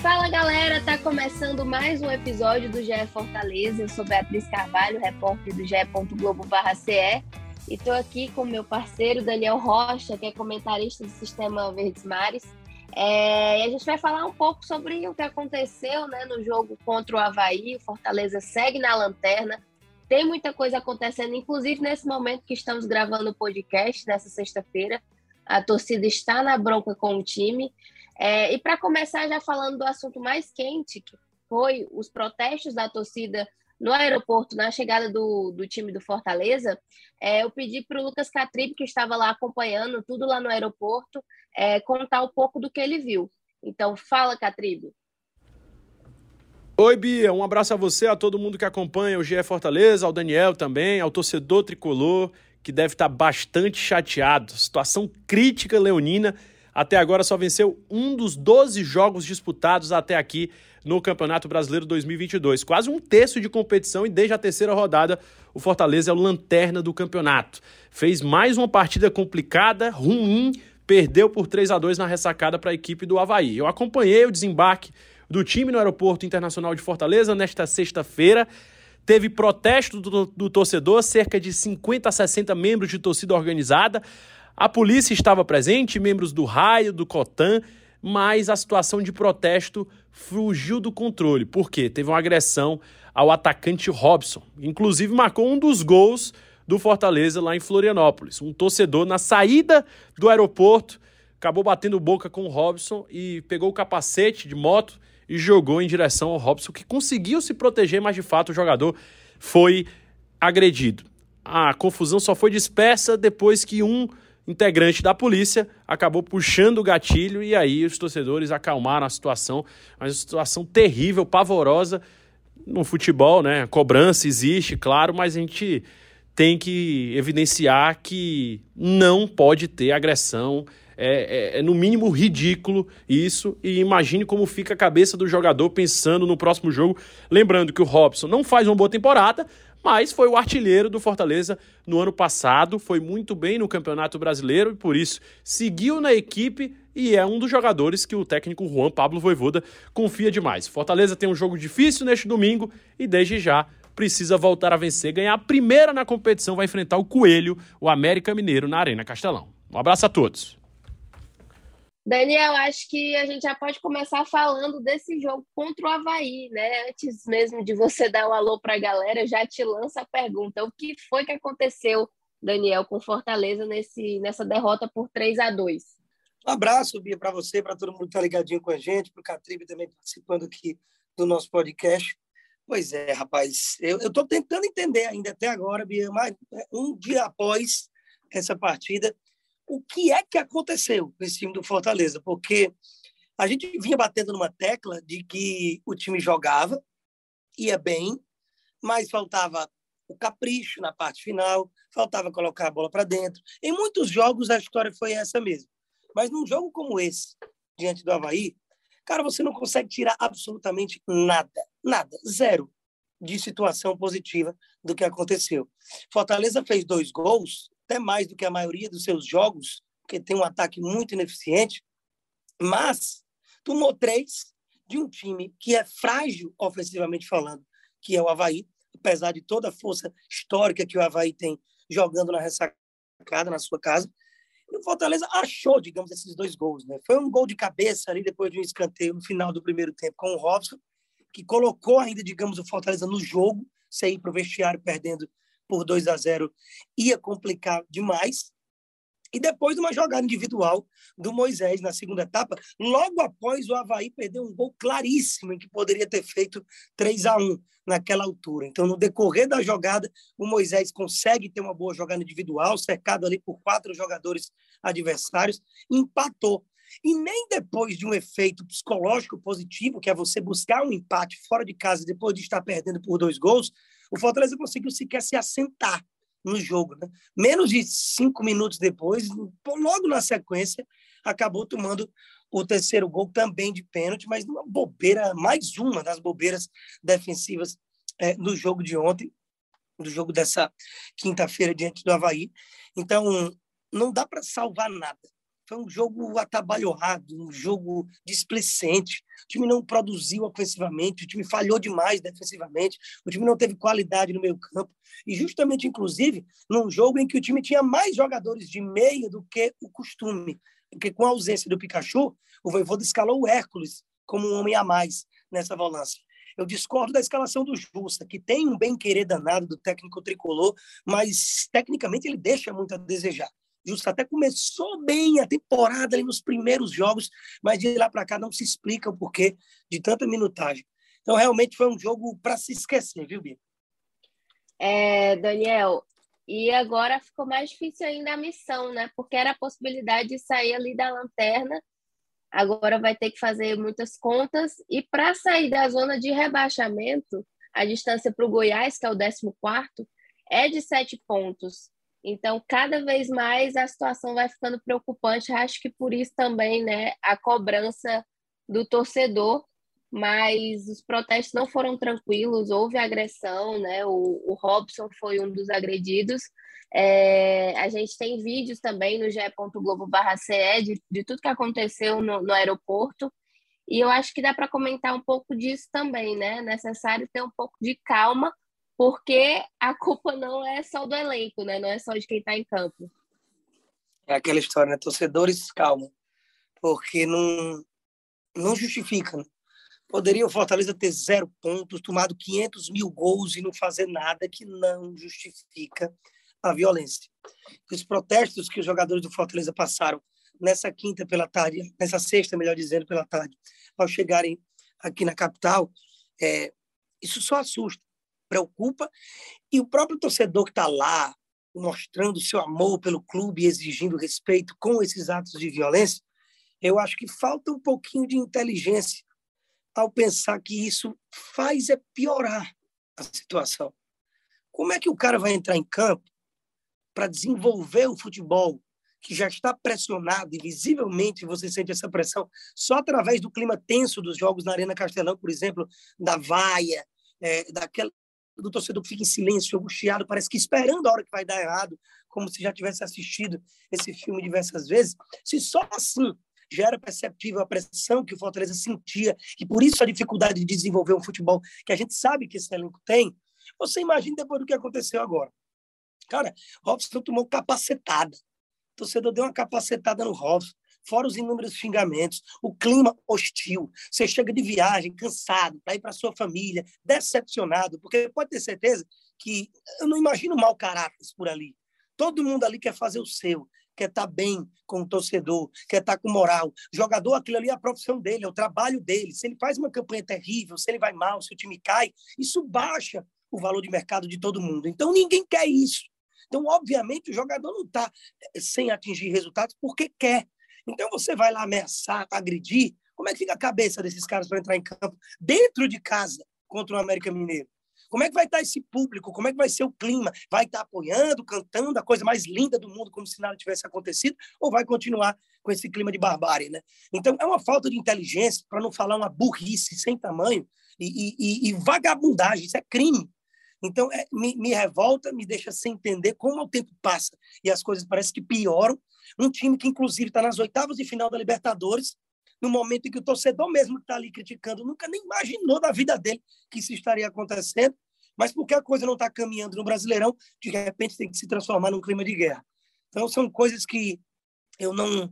Fala galera, tá começando mais um episódio do GE Fortaleza. Eu sou Beatriz Carvalho, repórter do ge.globo.ce e tô aqui com meu parceiro Daniel Rocha, que é comentarista do Sistema Verdes Mares. É, e a gente vai falar um pouco sobre o que aconteceu né, no jogo contra o Havaí. O Fortaleza segue na lanterna, tem muita coisa acontecendo, inclusive nesse momento que estamos gravando o podcast, nessa sexta-feira. A torcida está na bronca com o time. É, e para começar, já falando do assunto mais quente, que foi os protestos da torcida no aeroporto, na chegada do, do time do Fortaleza, é, eu pedi para o Lucas Catribe, que estava lá acompanhando tudo lá no aeroporto, é, contar um pouco do que ele viu. Então, fala, Catribe. Oi, Bia, um abraço a você, a todo mundo que acompanha o GE Fortaleza, ao Daniel também, ao torcedor tricolor, que deve estar bastante chateado. Situação crítica leonina até agora só venceu um dos 12 jogos disputados até aqui no Campeonato Brasileiro 2022. Quase um terço de competição e desde a terceira rodada o Fortaleza é o lanterna do campeonato. Fez mais uma partida complicada, ruim, perdeu por 3 a 2 na ressacada para a equipe do Havaí. Eu acompanhei o desembarque do time no Aeroporto Internacional de Fortaleza nesta sexta-feira. Teve protesto do, do torcedor, cerca de 50 a 60 membros de torcida organizada. A polícia estava presente, membros do raio, do COTAN, mas a situação de protesto fugiu do controle. Por quê? Teve uma agressão ao atacante Robson. Inclusive marcou um dos gols do Fortaleza lá em Florianópolis. Um torcedor na saída do aeroporto acabou batendo boca com o Robson e pegou o capacete de moto e jogou em direção ao Robson, que conseguiu se proteger, mas de fato o jogador foi agredido. A confusão só foi dispersa depois que um integrante da polícia acabou puxando o gatilho e aí os torcedores acalmaram a situação. Mas uma situação terrível, pavorosa no futebol, né? A cobrança existe, claro, mas a gente tem que evidenciar que não pode ter agressão. É, é, é, no mínimo ridículo isso, e imagine como fica a cabeça do jogador pensando no próximo jogo. Lembrando que o Robson não faz uma boa temporada, mas foi o artilheiro do Fortaleza no ano passado, foi muito bem no Campeonato Brasileiro e por isso seguiu na equipe e é um dos jogadores que o técnico Juan Pablo Voivoda confia demais. Fortaleza tem um jogo difícil neste domingo e desde já precisa voltar a vencer, ganhar a primeira na competição, vai enfrentar o Coelho, o América Mineiro na Arena Castelão. Um abraço a todos. Daniel, acho que a gente já pode começar falando desse jogo contra o Havaí, né? Antes mesmo de você dar o um alô para a galera, já te lança a pergunta: o que foi que aconteceu, Daniel, com Fortaleza nesse, nessa derrota por 3 a 2 Um abraço, Bia, para você, para todo mundo que está ligadinho com a gente, para o Catribe também participando aqui do nosso podcast. Pois é, rapaz, eu estou tentando entender ainda até agora, Bia, mas é, um dia após essa partida, o que é que aconteceu nesse time do Fortaleza, porque a gente vinha batendo numa tecla de que o time jogava, ia bem, mas faltava o capricho na parte final, faltava colocar a bola para dentro. Em muitos jogos a história foi essa mesmo. Mas num jogo como esse, diante do Havaí, cara, você não consegue tirar absolutamente nada, nada, zero de situação positiva do que aconteceu. Fortaleza fez dois gols até mais do que a maioria dos seus jogos, porque tem um ataque muito ineficiente, mas tomou três de um time que é frágil ofensivamente falando, que é o Havaí, apesar de toda a força histórica que o Havaí tem jogando na ressacada, na sua casa. E o Fortaleza achou, digamos, esses dois gols. Né? Foi um gol de cabeça ali depois de um escanteio no final do primeiro tempo com o Robson, que colocou ainda, digamos, o Fortaleza no jogo, sem ir para o vestiário perdendo por 2 a 0 ia complicar demais. E depois de uma jogada individual do Moisés na segunda etapa, logo após o Havaí perder um gol claríssimo em que poderia ter feito 3 a 1 naquela altura. Então, no decorrer da jogada, o Moisés consegue ter uma boa jogada individual, cercado ali por quatro jogadores adversários, empatou. E nem depois de um efeito psicológico positivo, que é você buscar um empate fora de casa depois de estar perdendo por dois gols, o Fortaleza conseguiu sequer se assentar no jogo. Né? Menos de cinco minutos depois, logo na sequência, acabou tomando o terceiro gol também de pênalti, mas uma bobeira, mais uma das bobeiras defensivas é, do jogo de ontem, do jogo dessa quinta-feira diante do Havaí. Então, não dá para salvar nada. Foi um jogo atabalhoado, um jogo displicente. O time não produziu ofensivamente, o time falhou demais defensivamente, o time não teve qualidade no meio campo. E justamente, inclusive, num jogo em que o time tinha mais jogadores de meia do que o costume. Porque com a ausência do Pikachu, o Voivoda escalou o Hércules como um homem a mais nessa volância. Eu discordo da escalação do Justa, que tem um bem-querer danado do técnico tricolor, mas tecnicamente ele deixa muito a desejar. Justo até começou bem a temporada ali nos primeiros jogos, mas de lá para cá não se explica o porquê de tanta minutagem. Então, realmente foi um jogo para se esquecer, viu, Bia? É, Daniel, e agora ficou mais difícil ainda a missão, né? Porque era a possibilidade de sair ali da lanterna. Agora vai ter que fazer muitas contas. E para sair da zona de rebaixamento, a distância para o Goiás, que é o 14, é de sete pontos. Então, cada vez mais a situação vai ficando preocupante. Acho que por isso também, né, a cobrança do torcedor, mas os protestos não foram tranquilos, houve agressão, né? O, o Robson foi um dos agredidos. É, a gente tem vídeos também no ge.globo.ce de, de tudo que aconteceu no, no aeroporto. E eu acho que dá para comentar um pouco disso também, né? É necessário ter um pouco de calma porque a culpa não é só do elenco, né? Não é só de quem está em campo. É aquela história, né? Torcedores, calma, porque não, não justifica. Né? Poderia o Fortaleza ter zero pontos, tomado 500 mil gols e não fazer nada que não justifica a violência. Os protestos que os jogadores do Fortaleza passaram nessa quinta pela tarde, nessa sexta, melhor dizendo, pela tarde, ao chegarem aqui na capital, é, isso só assusta preocupa. E o próprio torcedor que está lá, mostrando seu amor pelo clube exigindo respeito com esses atos de violência, eu acho que falta um pouquinho de inteligência ao pensar que isso faz é piorar a situação. Como é que o cara vai entrar em campo para desenvolver o futebol que já está pressionado e visivelmente você sente essa pressão só através do clima tenso dos jogos na Arena Castelão, por exemplo, da vaia, é, daquela, do torcedor que fica em silêncio, angustiado, parece que esperando a hora que vai dar errado, como se já tivesse assistido esse filme diversas vezes. Se só assim já era perceptível a pressão que o Fortaleza sentia e por isso a dificuldade de desenvolver um futebol que a gente sabe que esse elenco tem, você imagina depois do que aconteceu agora. Cara, Robson tomou capacetada. O torcedor deu uma capacetada no Robson fora os inúmeros xingamentos, o clima hostil. Você chega de viagem, cansado, para ir para sua família, decepcionado, porque pode ter certeza que eu não imagino mau caráter por ali. Todo mundo ali quer fazer o seu, quer estar tá bem com o torcedor, quer estar tá com moral. Jogador, aquilo ali é a profissão dele, é o trabalho dele. Se ele faz uma campanha terrível, se ele vai mal, se o time cai, isso baixa o valor de mercado de todo mundo. Então, ninguém quer isso. Então, obviamente, o jogador não está eh, sem atingir resultados porque quer. Então você vai lá ameaçar, agredir. Como é que fica a cabeça desses caras para entrar em campo dentro de casa contra o América Mineiro? Como é que vai estar esse público? Como é que vai ser o clima? Vai estar apoiando, cantando a coisa mais linda do mundo, como se nada tivesse acontecido, ou vai continuar com esse clima de barbárie, né? Então é uma falta de inteligência, para não falar uma burrice sem tamanho e, e, e vagabundagem. Isso é crime. Então é, me, me revolta, me deixa sem entender como o tempo passa e as coisas parecem que pioram um time que, inclusive, está nas oitavas de final da Libertadores, no momento em que o torcedor mesmo que está ali criticando nunca nem imaginou da vida dele que isso estaria acontecendo, mas porque a coisa não está caminhando no Brasileirão, de repente tem que se transformar num clima de guerra. Então, são coisas que eu não,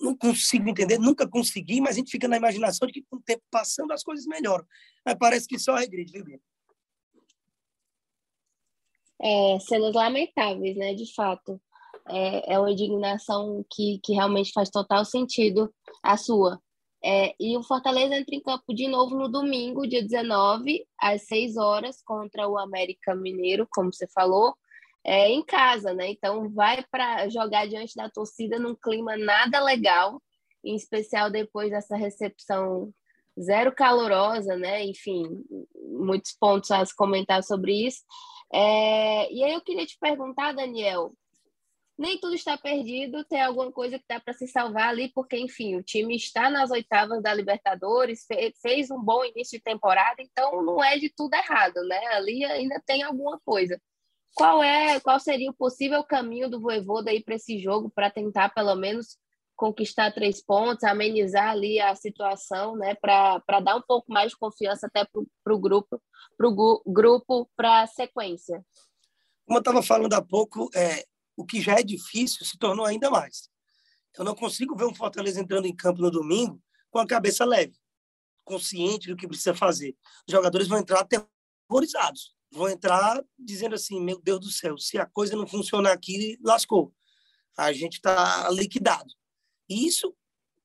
não consigo entender, nunca consegui, mas a gente fica na imaginação de que com o tempo passando as coisas melhoram. Mas parece que só regride, viu, Bia? É, cenas lamentáveis, né, de fato é, é uma indignação que, que realmente faz total sentido a sua. É, e o Fortaleza entra em campo de novo no domingo, dia 19, às 6 horas, contra o América Mineiro, como você falou, é, em casa, né? Então vai para jogar diante da torcida num clima nada legal, em especial depois dessa recepção zero calorosa, né? Enfim, muitos pontos a se comentar sobre isso. É, e aí eu queria te perguntar, Daniel, nem tudo está perdido, tem alguma coisa que dá para se salvar ali, porque, enfim, o time está nas oitavas da Libertadores, fez um bom início de temporada, então não é de tudo errado, né? Ali ainda tem alguma coisa. Qual é, qual seria o possível caminho do Voivoda aí para esse jogo, para tentar pelo menos conquistar três pontos, amenizar ali a situação, né, para dar um pouco mais de confiança até para o grupo, para o grupo para a sequência. Como eu estava falando há pouco, é, o que já é difícil se tornou ainda mais. Eu não consigo ver um Fortaleza entrando em campo no domingo com a cabeça leve, consciente do que precisa fazer. Os jogadores vão entrar aterrorizados, vão entrar dizendo assim: meu Deus do céu, se a coisa não funcionar aqui, lascou. A gente está liquidado. E isso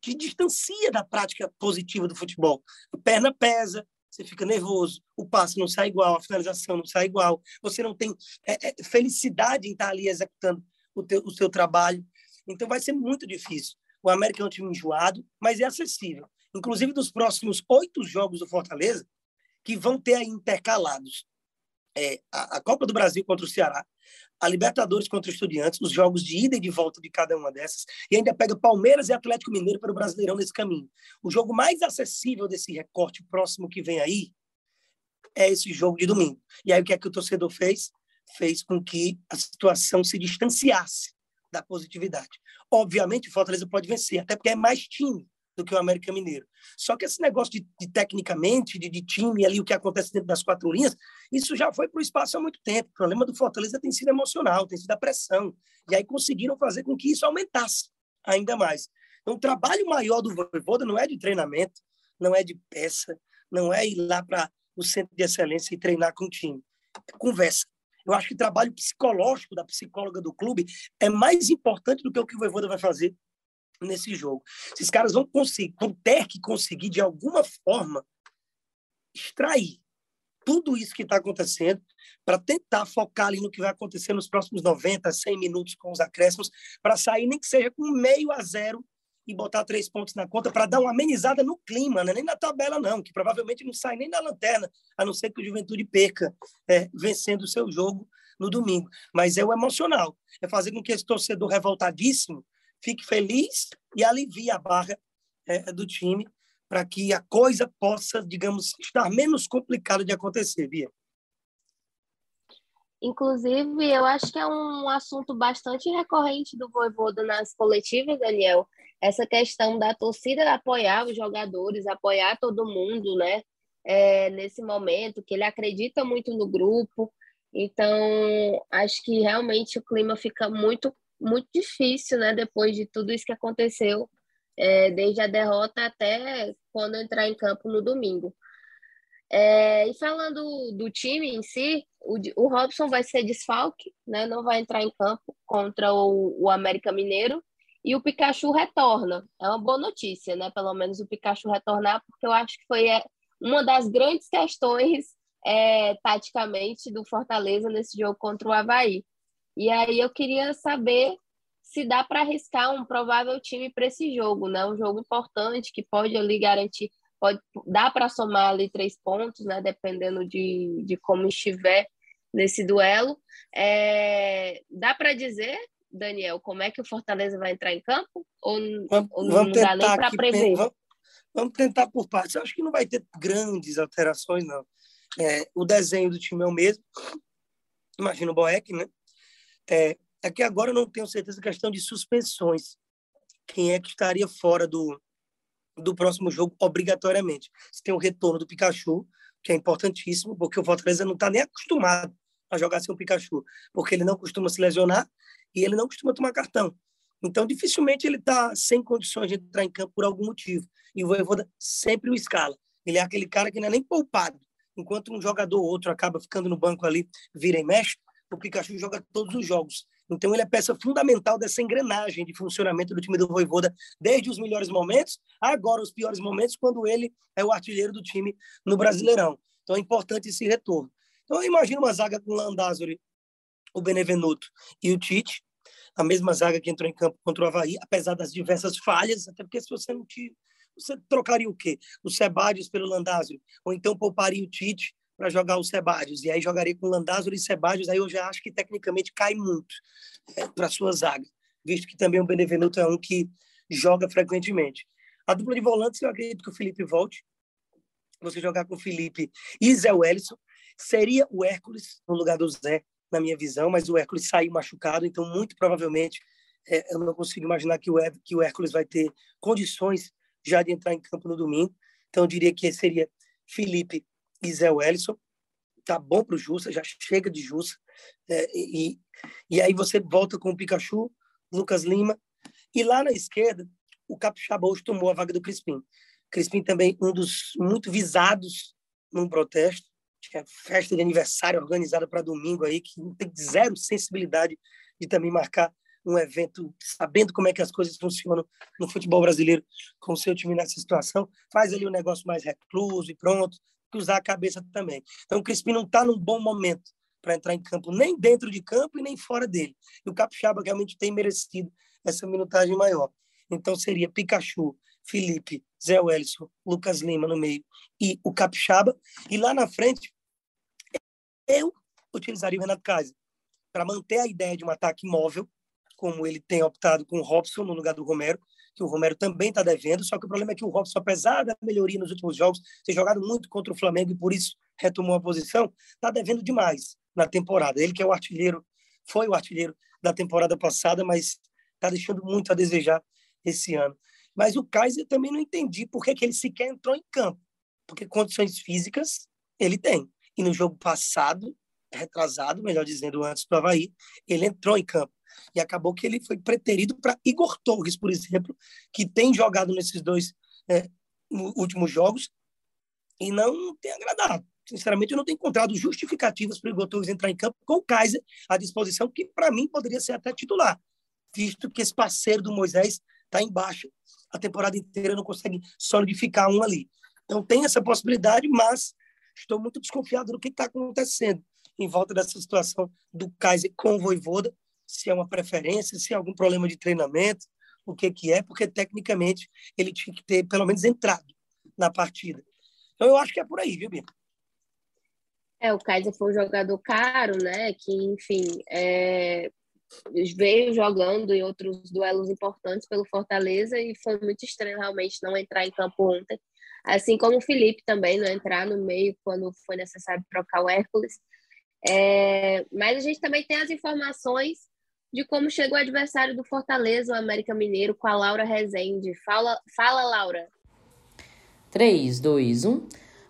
te distancia da prática positiva do futebol. A perna pesa, você fica nervoso, o passe não sai igual, a finalização não sai igual, você não tem é, é, felicidade em estar ali executando o, teu, o seu trabalho. Então vai ser muito difícil. O América é um time enjoado, mas é acessível. Inclusive, dos próximos oito jogos do Fortaleza, que vão ter aí intercalados é, a, a Copa do Brasil contra o Ceará, a Libertadores contra o Estudiantes, os jogos de ida e de volta de cada uma dessas, e ainda pega Palmeiras e Atlético Mineiro para o Brasileirão nesse caminho. O jogo mais acessível desse recorte próximo que vem aí é esse jogo de domingo. E aí o que é que o torcedor fez? Fez com que a situação se distanciasse da positividade. Obviamente, o Fortaleza pode vencer, até porque é mais time do que o América Mineiro. Só que esse negócio de, de tecnicamente, de, de, time ali, o que acontece dentro das quatro linhas, isso já foi para o espaço há muito tempo. O problema do Fortaleza tem sido emocional, tem sido a pressão. E aí conseguiram fazer com que isso aumentasse ainda mais. Então, o trabalho maior do Voivoda não é de treinamento, não é de peça, não é ir lá para o centro de excelência e treinar com o time. É conversa. Eu acho que o trabalho psicológico da psicóloga do clube é mais importante do que o que o Voivoda vai fazer nesse jogo. Esses caras vão conseguir, vão ter que conseguir, de alguma forma, extrair tudo isso que está acontecendo para tentar focar ali no que vai acontecer nos próximos 90, 100 minutos com os acréscimos, para sair nem que seja com meio a zero e botar três pontos na conta para dar uma amenizada no clima, né? nem na tabela não, que provavelmente não sai nem da lanterna, a não ser que o Juventude perca é, vencendo o seu jogo no domingo. Mas é o emocional, é fazer com que esse torcedor revoltadíssimo fique feliz e alivie a barra é, do time para que a coisa possa, digamos, estar menos complicada de acontecer, Bia. Inclusive, eu acho que é um assunto bastante recorrente do Voivoda nas coletivas, Daniel, essa questão da torcida apoiar os jogadores, apoiar todo mundo, né? É, nesse momento, que ele acredita muito no grupo. Então, acho que realmente o clima fica muito muito difícil, né? Depois de tudo isso que aconteceu, é, desde a derrota até quando entrar em campo no domingo. É, e falando do time em si, o, o Robson vai ser desfalque, né? Não vai entrar em campo contra o, o América Mineiro. E o Pikachu retorna. É uma boa notícia, né? Pelo menos o Pikachu retornar, porque eu acho que foi é, uma das grandes questões é, taticamente do Fortaleza nesse jogo contra o Havaí. E aí eu queria saber se dá para arriscar um provável time para esse jogo, né? Um jogo importante que pode ali garantir, pode dá para somar ali três pontos, né? Dependendo de, de como estiver nesse duelo. É, dá para dizer, Daniel, como é que o Fortaleza vai entrar em campo? Ou, vamos, ou não dá nem para prever? Vamos, vamos, tentar por partes. Eu acho que não vai ter grandes alterações, não. É, o desenho do time é o mesmo. Imagina o Boeck, né? É, aqui agora eu não tenho certeza questão de suspensões. Quem é que estaria fora do, do próximo jogo obrigatoriamente? Se tem o retorno do Pikachu, que é importantíssimo, porque o Fortaleza não está nem acostumado a jogar sem o Pikachu, porque ele não costuma se lesionar e ele não costuma tomar cartão. Então, dificilmente ele está sem condições de entrar em campo por algum motivo. E o Voivoda sempre o escala. Ele é aquele cara que não é nem poupado. Enquanto um jogador ou outro acaba ficando no banco ali, vira e mexe, o Pikachu joga todos os jogos. Então ele é peça fundamental dessa engrenagem de funcionamento do time do Voivoda, desde os melhores momentos, agora os piores momentos, quando ele é o artilheiro do time no Brasileirão. Então é importante esse retorno. Então imagina uma zaga com o Landázuri, o Benevenuto e o Tite, a mesma zaga que entrou em campo contra o Havaí, apesar das diversas falhas, até porque se você não te você trocaria o quê? O Sebadios pelo Landázuri, ou então pouparia o Tite para jogar o Sebadios. E aí jogaria com Landázuri e Sebadios, aí eu já acho que tecnicamente cai muito é, para sua zaga, visto que também o Benevenuto é um que joga frequentemente. A dupla de volantes, eu acredito que o Felipe volte. Você jogar com o Felipe e Zé Wellison. Seria o Hércules no lugar do Zé, na minha visão, mas o Hércules saiu machucado, então muito provavelmente É, eu não consigo imaginar que o, que o Hércules vai ter condições já de entrar em campo no domingo. Então, eu diria que seria Felipe e Zé Wellison. Tá bom para o Jussa, já chega de Jussa. É, e, e aí você volta com o Pikachu, Lucas Lima. E lá na esquerda, o Capixaba hoje tomou a vaga do Crispim. Crispim também um dos muito visados num protesto. Tinha festa de aniversário organizada para domingo aí, que não tem zero sensibilidade de também marcar um evento sabendo como é que as coisas funcionam no futebol brasileiro com o seu time nessa situação. Faz ali um negócio mais recluso e pronto, usar a cabeça também. Então o Crispim não está num bom momento para entrar em campo, nem dentro de campo e nem fora dele. E o Capixaba realmente tem merecido essa minutagem maior. Então seria Pikachu, Felipe, Zé Wellison, Lucas Lima no meio e o Capixaba. E lá na frente, eu utilizaria o Renato Kaiser para manter a ideia de um ataque móvel, como ele tem optado com o Robson no lugar do Romero, que o Romero também está devendo, só que o problema é que o Robson, apesar da melhoria nos últimos jogos, ter jogado muito contra o Flamengo e por isso retomou a posição, está devendo demais na temporada. Ele que é o artilheiro, foi o artilheiro da temporada passada, mas está deixando muito a desejar esse ano. Mas o Kaiser também não entendi por que, que ele sequer entrou em campo. Porque condições físicas ele tem. E no jogo passado, retrasado, melhor dizendo, antes do Havaí, ele entrou em campo. E acabou que ele foi preterido para Igor Torres, por exemplo, que tem jogado nesses dois é, últimos jogos e não tem agradado. Sinceramente, eu não tenho encontrado justificativas para o Igor Torres entrar em campo com o Kaiser à disposição, que para mim poderia ser até titular, visto que esse parceiro do Moisés está embaixo a temporada inteira, não consegue solidificar um ali. Então tem essa possibilidade, mas estou muito desconfiado do que está acontecendo em volta dessa situação do Kaiser com o Voivoda, se é uma preferência, se é algum problema de treinamento, o que que é, porque tecnicamente ele tinha que ter pelo menos entrado na partida. Então eu acho que é por aí, viu, Bia? É, o Kaiser foi um jogador caro, né? Que, enfim, é, veio jogando em outros duelos importantes pelo Fortaleza e foi muito estranho realmente não entrar em campo ontem. Assim como o Felipe também não entrar no meio quando foi necessário trocar o Hércules. É, mas a gente também tem as informações de como chegou o adversário do Fortaleza, o América Mineiro, com a Laura Rezende. Fala, fala Laura. 3, 2, 1.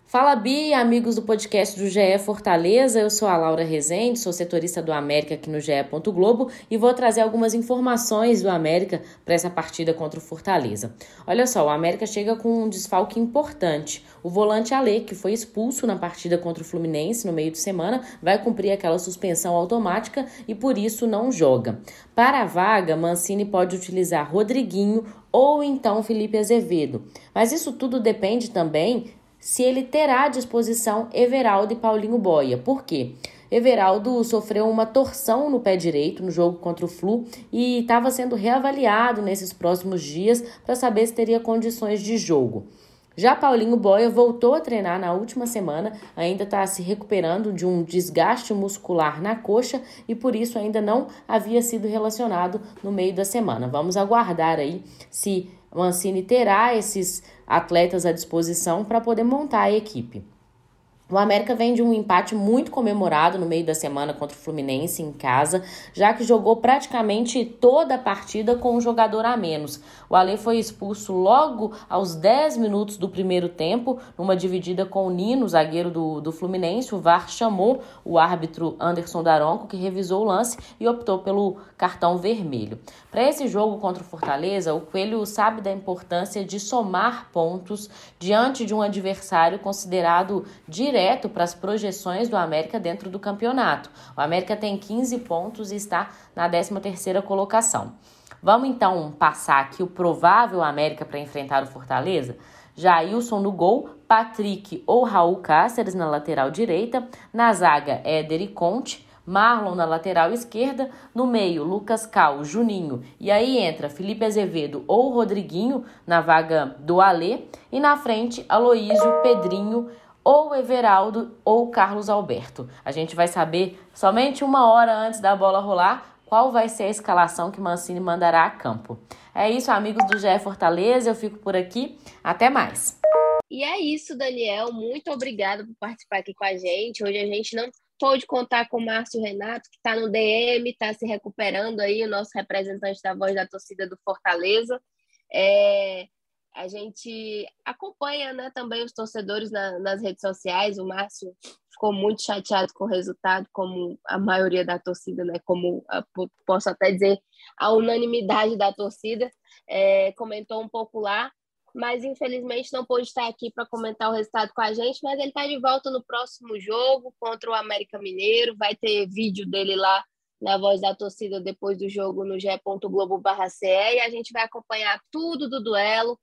Fala Bi, amigos do podcast do GE Fortaleza. Eu sou a Laura Rezende, sou setorista do América aqui no GE. Globo e vou trazer algumas informações do América para essa partida contra o Fortaleza. Olha só, o América chega com um desfalque importante. O volante Ale, que foi expulso na partida contra o Fluminense no meio de semana, vai cumprir aquela suspensão automática e por isso não joga. Para a vaga, Mancini pode utilizar Rodriguinho ou então Felipe Azevedo. Mas isso tudo depende também se ele terá à disposição Everaldo e Paulinho Boia. Por quê? Everaldo sofreu uma torção no pé direito no jogo contra o Flu e estava sendo reavaliado nesses próximos dias para saber se teria condições de jogo. Já Paulinho Boia voltou a treinar na última semana, ainda está se recuperando de um desgaste muscular na coxa e por isso ainda não havia sido relacionado no meio da semana. Vamos aguardar aí se Mancini terá esses atletas à disposição para poder montar a equipe. O América vem de um empate muito comemorado no meio da semana contra o Fluminense em casa, já que jogou praticamente toda a partida com um jogador a menos. O Ale foi expulso logo aos 10 minutos do primeiro tempo, numa dividida com o Nino, zagueiro do, do Fluminense. O VAR chamou o árbitro Anderson Daronco, que revisou o lance e optou pelo cartão vermelho. Para esse jogo contra o Fortaleza, o Coelho sabe da importância de somar pontos diante de um adversário considerado direto direto para as projeções do América dentro do campeonato. O América tem 15 pontos e está na 13ª colocação. Vamos então passar aqui o provável América para enfrentar o Fortaleza? Jailson no gol, Patrick ou Raul Cáceres na lateral direita, na zaga Éder e Conte, Marlon na lateral esquerda, no meio Lucas Cal, Juninho, e aí entra Felipe Azevedo ou Rodriguinho na vaga do Alê, e na frente Aloísio, Pedrinho, ou Everaldo ou Carlos Alberto. A gente vai saber somente uma hora antes da bola rolar qual vai ser a escalação que Mancini mandará a campo. É isso, amigos do GE Fortaleza, eu fico por aqui. Até mais. E é isso, Daniel. Muito obrigada por participar aqui com a gente. Hoje a gente não pôde contar com o Márcio Renato, que está no DM, está se recuperando aí, o nosso representante da voz da torcida do Fortaleza. É, a gente acompanha né, também os torcedores na, nas redes sociais. O Márcio ficou muito chateado com o resultado, como a maioria da torcida, né, como a, posso até dizer a unanimidade da torcida, é, comentou um pouco lá. Mas infelizmente não pôde estar aqui para comentar o resultado com a gente, mas ele está de volta no próximo jogo contra o América Mineiro, vai ter vídeo dele lá na voz da torcida depois do jogo no ge.globo.ce e a gente vai acompanhar tudo do duelo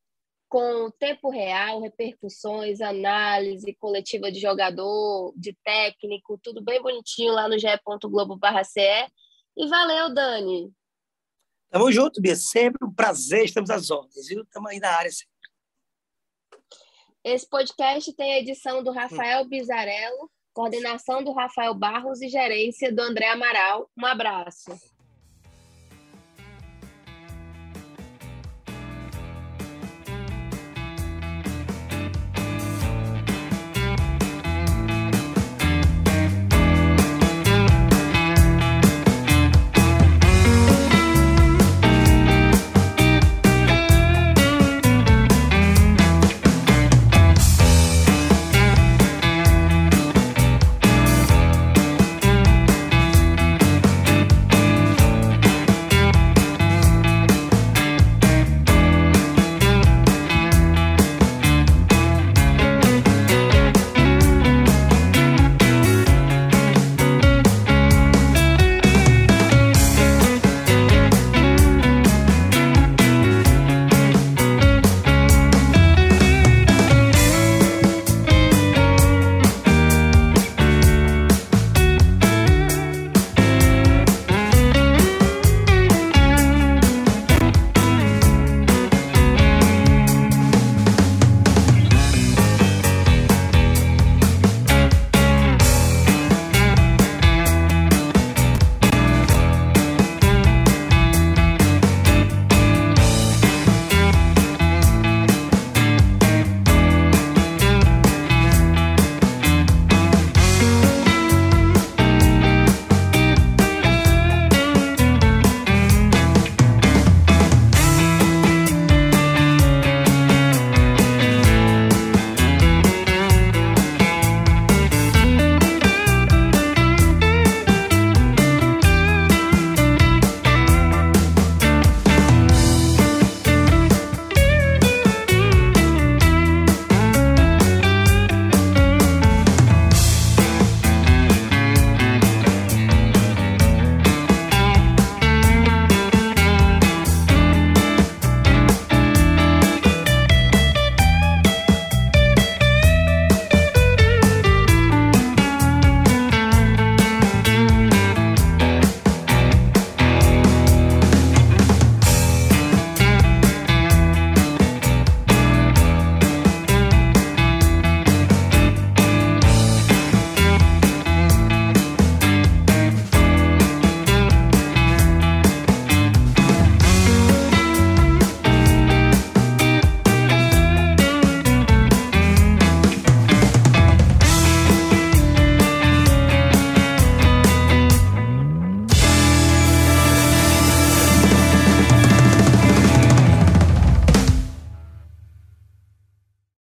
com tempo real, repercussões, análise, coletiva de jogador, de técnico, tudo bem bonitinho lá no ge.globo.ce. E valeu, Dani! Tamo junto, Bia. Sempre um prazer, estamos às ordens, viu? Estamos aí na área sempre. Esse podcast tem a edição do Rafael Bizarello, coordenação do Rafael Barros e gerência do André Amaral. Um abraço.